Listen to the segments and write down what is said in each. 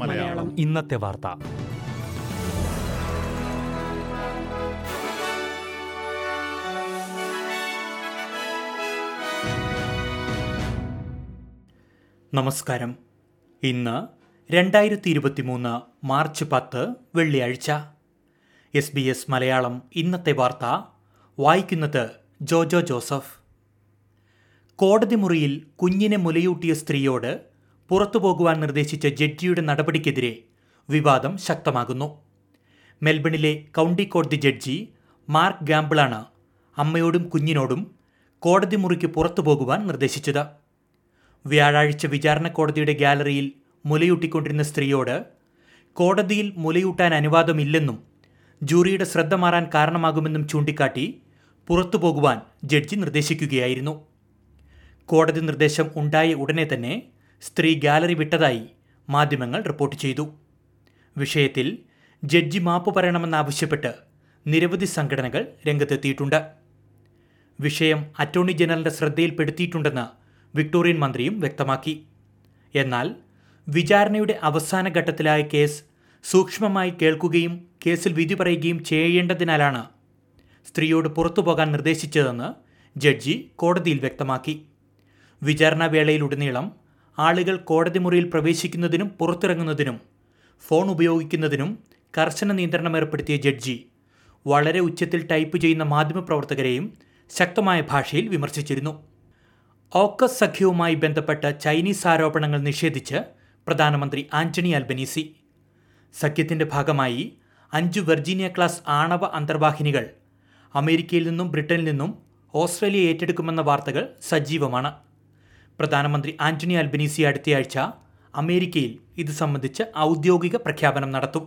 മലയാളം. ഇന്നത്തെ വാർത്ത. നമസ്കാരം. ഇന്ന് രണ്ടായിരത്തി ഇരുപത്തി മൂന്ന് മാർച്ച് പത്ത് വെള്ളിയാഴ്ച. എസ് ബി എസ് മലയാളം ഇന്നത്തെ വാർത്ത വായിക്കുന്നത് ജോജോ ജോസഫ്. കോടതി മുറിയിൽ കുഞ്ഞിനെ മുലയൂട്ടിയ സ്ത്രീയോട് പുറത്തു പോകുവാൻ നിർദ്ദേശിച്ച ജഡ്ജിയുടെ നടപടിക്കെതിരെ വിവാദം ശക്തമാകുന്നു. മെൽബണിലെ കൗണ്ടി കോടതി ജഡ്ജി മാർക്ക് ഗാംബിളാണ് അമ്മയോടും കുഞ്ഞിനോടും കോടതി മുറിക്ക് പുറത്തു പോകുവാൻ നിർദ്ദേശിച്ചത്. വ്യാഴാഴ്ച വിചാരണ കോടതിയുടെ ഗാലറിയിൽ മുലയൂട്ടിക്കൊണ്ടിരുന്ന സ്ത്രീയോട് കോടതിയിൽ മുലയൂട്ടാൻ അനുവാദമില്ലെന്നും ജൂറിയുടെ ശ്രദ്ധ മാറാൻ കാരണമാകുമെന്നും ചൂണ്ടിക്കാട്ടി പുറത്തു പോകുവാൻ ജഡ്ജി നിർദ്ദേശിക്കുകയായിരുന്നു. കോടതി നിർദ്ദേശം ഉണ്ടായ ഉടനെ തന്നെ സ്ത്രീ ഗാലറി വിട്ടതായി മാധ്യമങ്ങൾ റിപ്പോർട്ട് ചെയ്തു. വിഷയത്തിൽ ജഡ്ജി മാപ്പ് പറയണമെന്നാവശ്യപ്പെട്ട് നിരവധി സംഘടനകൾ രംഗത്തെത്തിയിട്ടുണ്ട്. വിഷയം അറ്റോർണി ജനറലിന്റെ ശ്രദ്ധയിൽപ്പെടുത്തിയിട്ടുണ്ടെന്ന് വിക്ടോറിയൻ മന്ത്രിയും വ്യക്തമാക്കി. എന്നാൽ വിചാരണയുടെ അവസാന ഘട്ടത്തിലായ കേസ് സൂക്ഷ്മമായി കേൾക്കുകയും കേസിൽ വിധി പറയുകയും ചെയ്യേണ്ടതിനാലാണ് സ്ത്രീയോട് പുറത്തു പോകാൻ നിർദ്ദേശിച്ചതെന്ന് ജഡ്ജി കോടതിയിൽ വ്യക്തമാക്കി. വിചാരണ വേളയിലുടനീളം ആളുകൾ കോടതി മുറിയിൽ പ്രവേശിക്കുന്നതിനും പുറത്തിറങ്ങുന്നതിനും ഫോൺ ഉപയോഗിക്കുന്നതിനും കർശന നിയന്ത്രണം ഏർപ്പെടുത്തിയ ജഡ്ജി വളരെ ഉച്ചത്തിൽ ടൈപ്പ് ചെയ്യുന്ന മാധ്യമപ്രവർത്തകരെയും ശക്തമായ ഭാഷയിൽ വിമർശിച്ചിരുന്നു. ഓക്കസ് സഖ്യവുമായി ബന്ധപ്പെട്ട ചൈനീസ് ആരോപണങ്ങൾ നിഷേധിച്ച് പ്രധാനമന്ത്രി ആന്റണി അൽബനീസി സഖ്യത്തിന്റെ ഭാഗമായി അഞ്ച് വെർജീനിയ ക്ലാസ് ആണവ അന്തർവാഹിനികൾ അമേരിക്കയിൽ നിന്നും ബ്രിട്ടനിൽ നിന്നും ഓസ്ട്രേലിയ ഏറ്റെടുക്കുമെന്ന വാർത്തകൾ സജീവമാണ്. പ്രധാനമന്ത്രി ആന്റണി അൽബനീസി അടുത്തയാഴ്ച അമേരിക്കയിൽ ഇത് സംബന്ധിച്ച് ഔദ്യോഗിക പ്രഖ്യാപനം നടത്തും.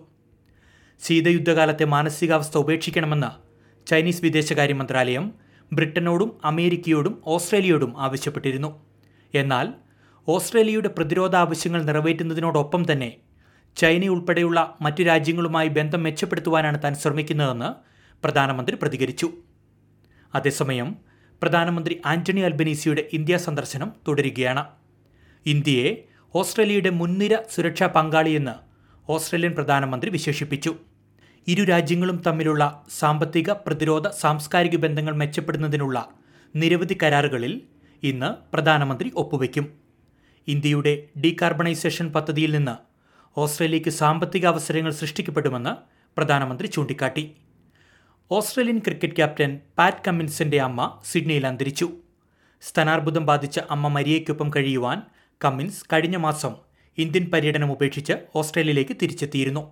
ശീതയുദ്ധകാലത്തെ മാനസികാവസ്ഥ ഉപേക്ഷിക്കണമെന്ന് ചൈനീസ് വിദേശകാര്യ മന്ത്രാലയം ബ്രിട്ടനോടും അമേരിക്കയോടും ഓസ്ട്രേലിയയോടും ആവശ്യപ്പെട്ടിരുന്നു. എന്നാൽ ഓസ്ട്രേലിയയുടെ പ്രതിരോധ ആവശ്യങ്ങൾ നിറവേറ്റുന്നതിനോടൊപ്പം തന്നെ ചൈന ഉൾപ്പെടെയുള്ള മറ്റു രാജ്യങ്ങളുമായി ബന്ധം മെച്ചപ്പെടുത്തുവാനാണ് താൻ ശ്രമിക്കുന്നതെന്ന് പ്രധാനമന്ത്രി പ്രതികരിച്ചു. അതേസമയം പ്രധാനമന്ത്രി ആന്റണി അൽബനീസിയുടെ ഇന്ത്യ സന്ദർശനം തുടരുകയാണ്. ഇന്ത്യയെ ഓസ്ട്രേലിയയുടെ മുൻനിര സുരക്ഷാ പങ്കാളിയെന്ന് ഓസ്ട്രേലിയൻ പ്രധാനമന്ത്രി വിശേഷിപ്പിച്ചു. ഇരു രാജ്യങ്ങളും തമ്മിലുള്ള സാമ്പത്തിക പ്രതിരോധ സാംസ്കാരിക ബന്ധങ്ങൾ മെച്ചപ്പെടുന്നതിനുള്ള നിരവധി കരാറുകളിൽ ഇന്ന് പ്രധാനമന്ത്രി ഒപ്പുവെക്കും. ഇന്ത്യയുടെ ഡീകാർബണൈസേഷൻ പദ്ധതിയിൽ നിന്ന് ഓസ്ട്രേലിയയ്ക്ക് സാമ്പത്തിക അവസരങ്ങൾ സൃഷ്ടിക്കപ്പെടുമെന്ന് പ്രധാനമന്ത്രി ചൂണ്ടിക്കാട്ടി. ഓസ്ട്രേലിയൻ ക്രിക്കറ്റ് ക്യാപ്റ്റൻ പാറ്റ് കമ്മിൻസിന്റെ അമ്മ സിഡ്നിയിൽ അന്തരിച്ചു. സ്തനാർബുദം ബാധിച്ച അമ്മ മരിയയ്ക്കൊപ്പം കഴിയുവാൻ കമ്മിൻസ് കഴിഞ്ഞ മാസം ഇന്ത്യൻ പര്യടനം ഉപേക്ഷിച്ച് ഓസ്ട്രേലിയയിലേക്ക് തിരിച്ചെത്തിയിരുന്നു.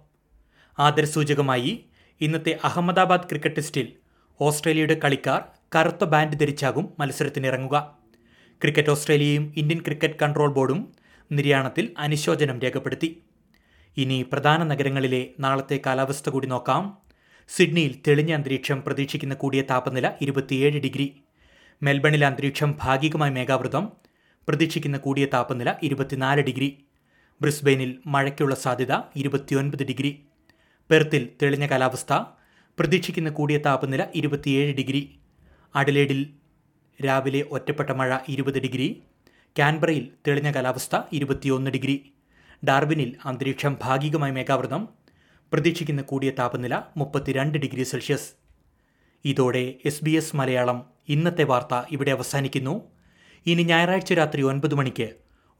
ആദരസൂചകമായി ഇന്നത്തെ അഹമ്മദാബാദ് ക്രിക്കറ്റ് ടെസ്റ്റിൽ ഓസ്ട്രേലിയയുടെ കളിക്കാർ കറുത്ത ബാൻഡ് ധരിച്ചാകും മത്സരത്തിനിറങ്ങുക. ക്രിക്കറ്റ് ഓസ്ട്രേലിയയും ഇന്ത്യൻ ക്രിക്കറ്റ് കൺട്രോൾ ബോർഡും നിര്യാണത്തിൽ അനുശോചനം രേഖപ്പെടുത്തി. ഇനി പ്രധാന നഗരങ്ങളിലെ നാളത്തെ കാലാവസ്ഥ കൂടി നോക്കാം. സിഡ്നിയിൽ തെളിഞ്ഞ അന്തരീക്ഷം പ്രതീക്ഷിക്കുന്ന കൂടിയ താപനില ഇരുപത്തിയേഴ് ഡിഗ്രി. മെൽബണിലെ അന്തരീക്ഷം ഭാഗികമായി മേഘാവൃതം പ്രതീക്ഷിക്കുന്ന കൂടിയ താപനില ഇരുപത്തിനാല് ഡിഗ്രി. ബ്രിസ്ബെയിനിൽ മഴയ്ക്കുള്ള സാധ്യത ഇരുപത്തിയൊൻപത് ഡിഗ്രി. പെർത്തിൽ തെളിഞ്ഞ കാലാവസ്ഥ പ്രതീക്ഷിക്കുന്ന കൂടിയ താപനില ഇരുപത്തിയേഴ് ഡിഗ്രി. അഡലേഡിൽ രാവിലെ ഒറ്റപ്പെട്ട മഴ ഇരുപത് ഡിഗ്രി. കാൻബറയിൽ തെളിഞ്ഞ കാലാവസ്ഥ ഇരുപത്തിയൊന്ന് ഡിഗ്രി. ഡാർബിനിൽ അന്തരീക്ഷം ഭാഗികമായി മേഘാവൃതം പ്രതീക്ഷിക്കുന്ന കൂടിയ താപനില മുപ്പത്തിരണ്ട് ഡിഗ്രി സെൽഷ്യസ്. ഇതോടെ എസ് ബി എസ് മലയാളം ഇന്നത്തെ വാർത്ത ഇവിടെ അവസാനിക്കുന്നു. ഇനി ഞായറാഴ്ച രാത്രി ഒൻപത് മണിക്ക്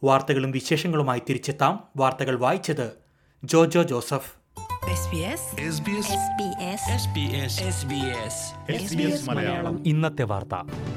വാർത്തകളും വിശേഷങ്ങളുമായി തിരിച്ചെത്താം. വാർത്തകൾ വായിച്ചത് ജോജോ ജോസഫ്. SBS ഇന്നത്തെ വാർത്ത.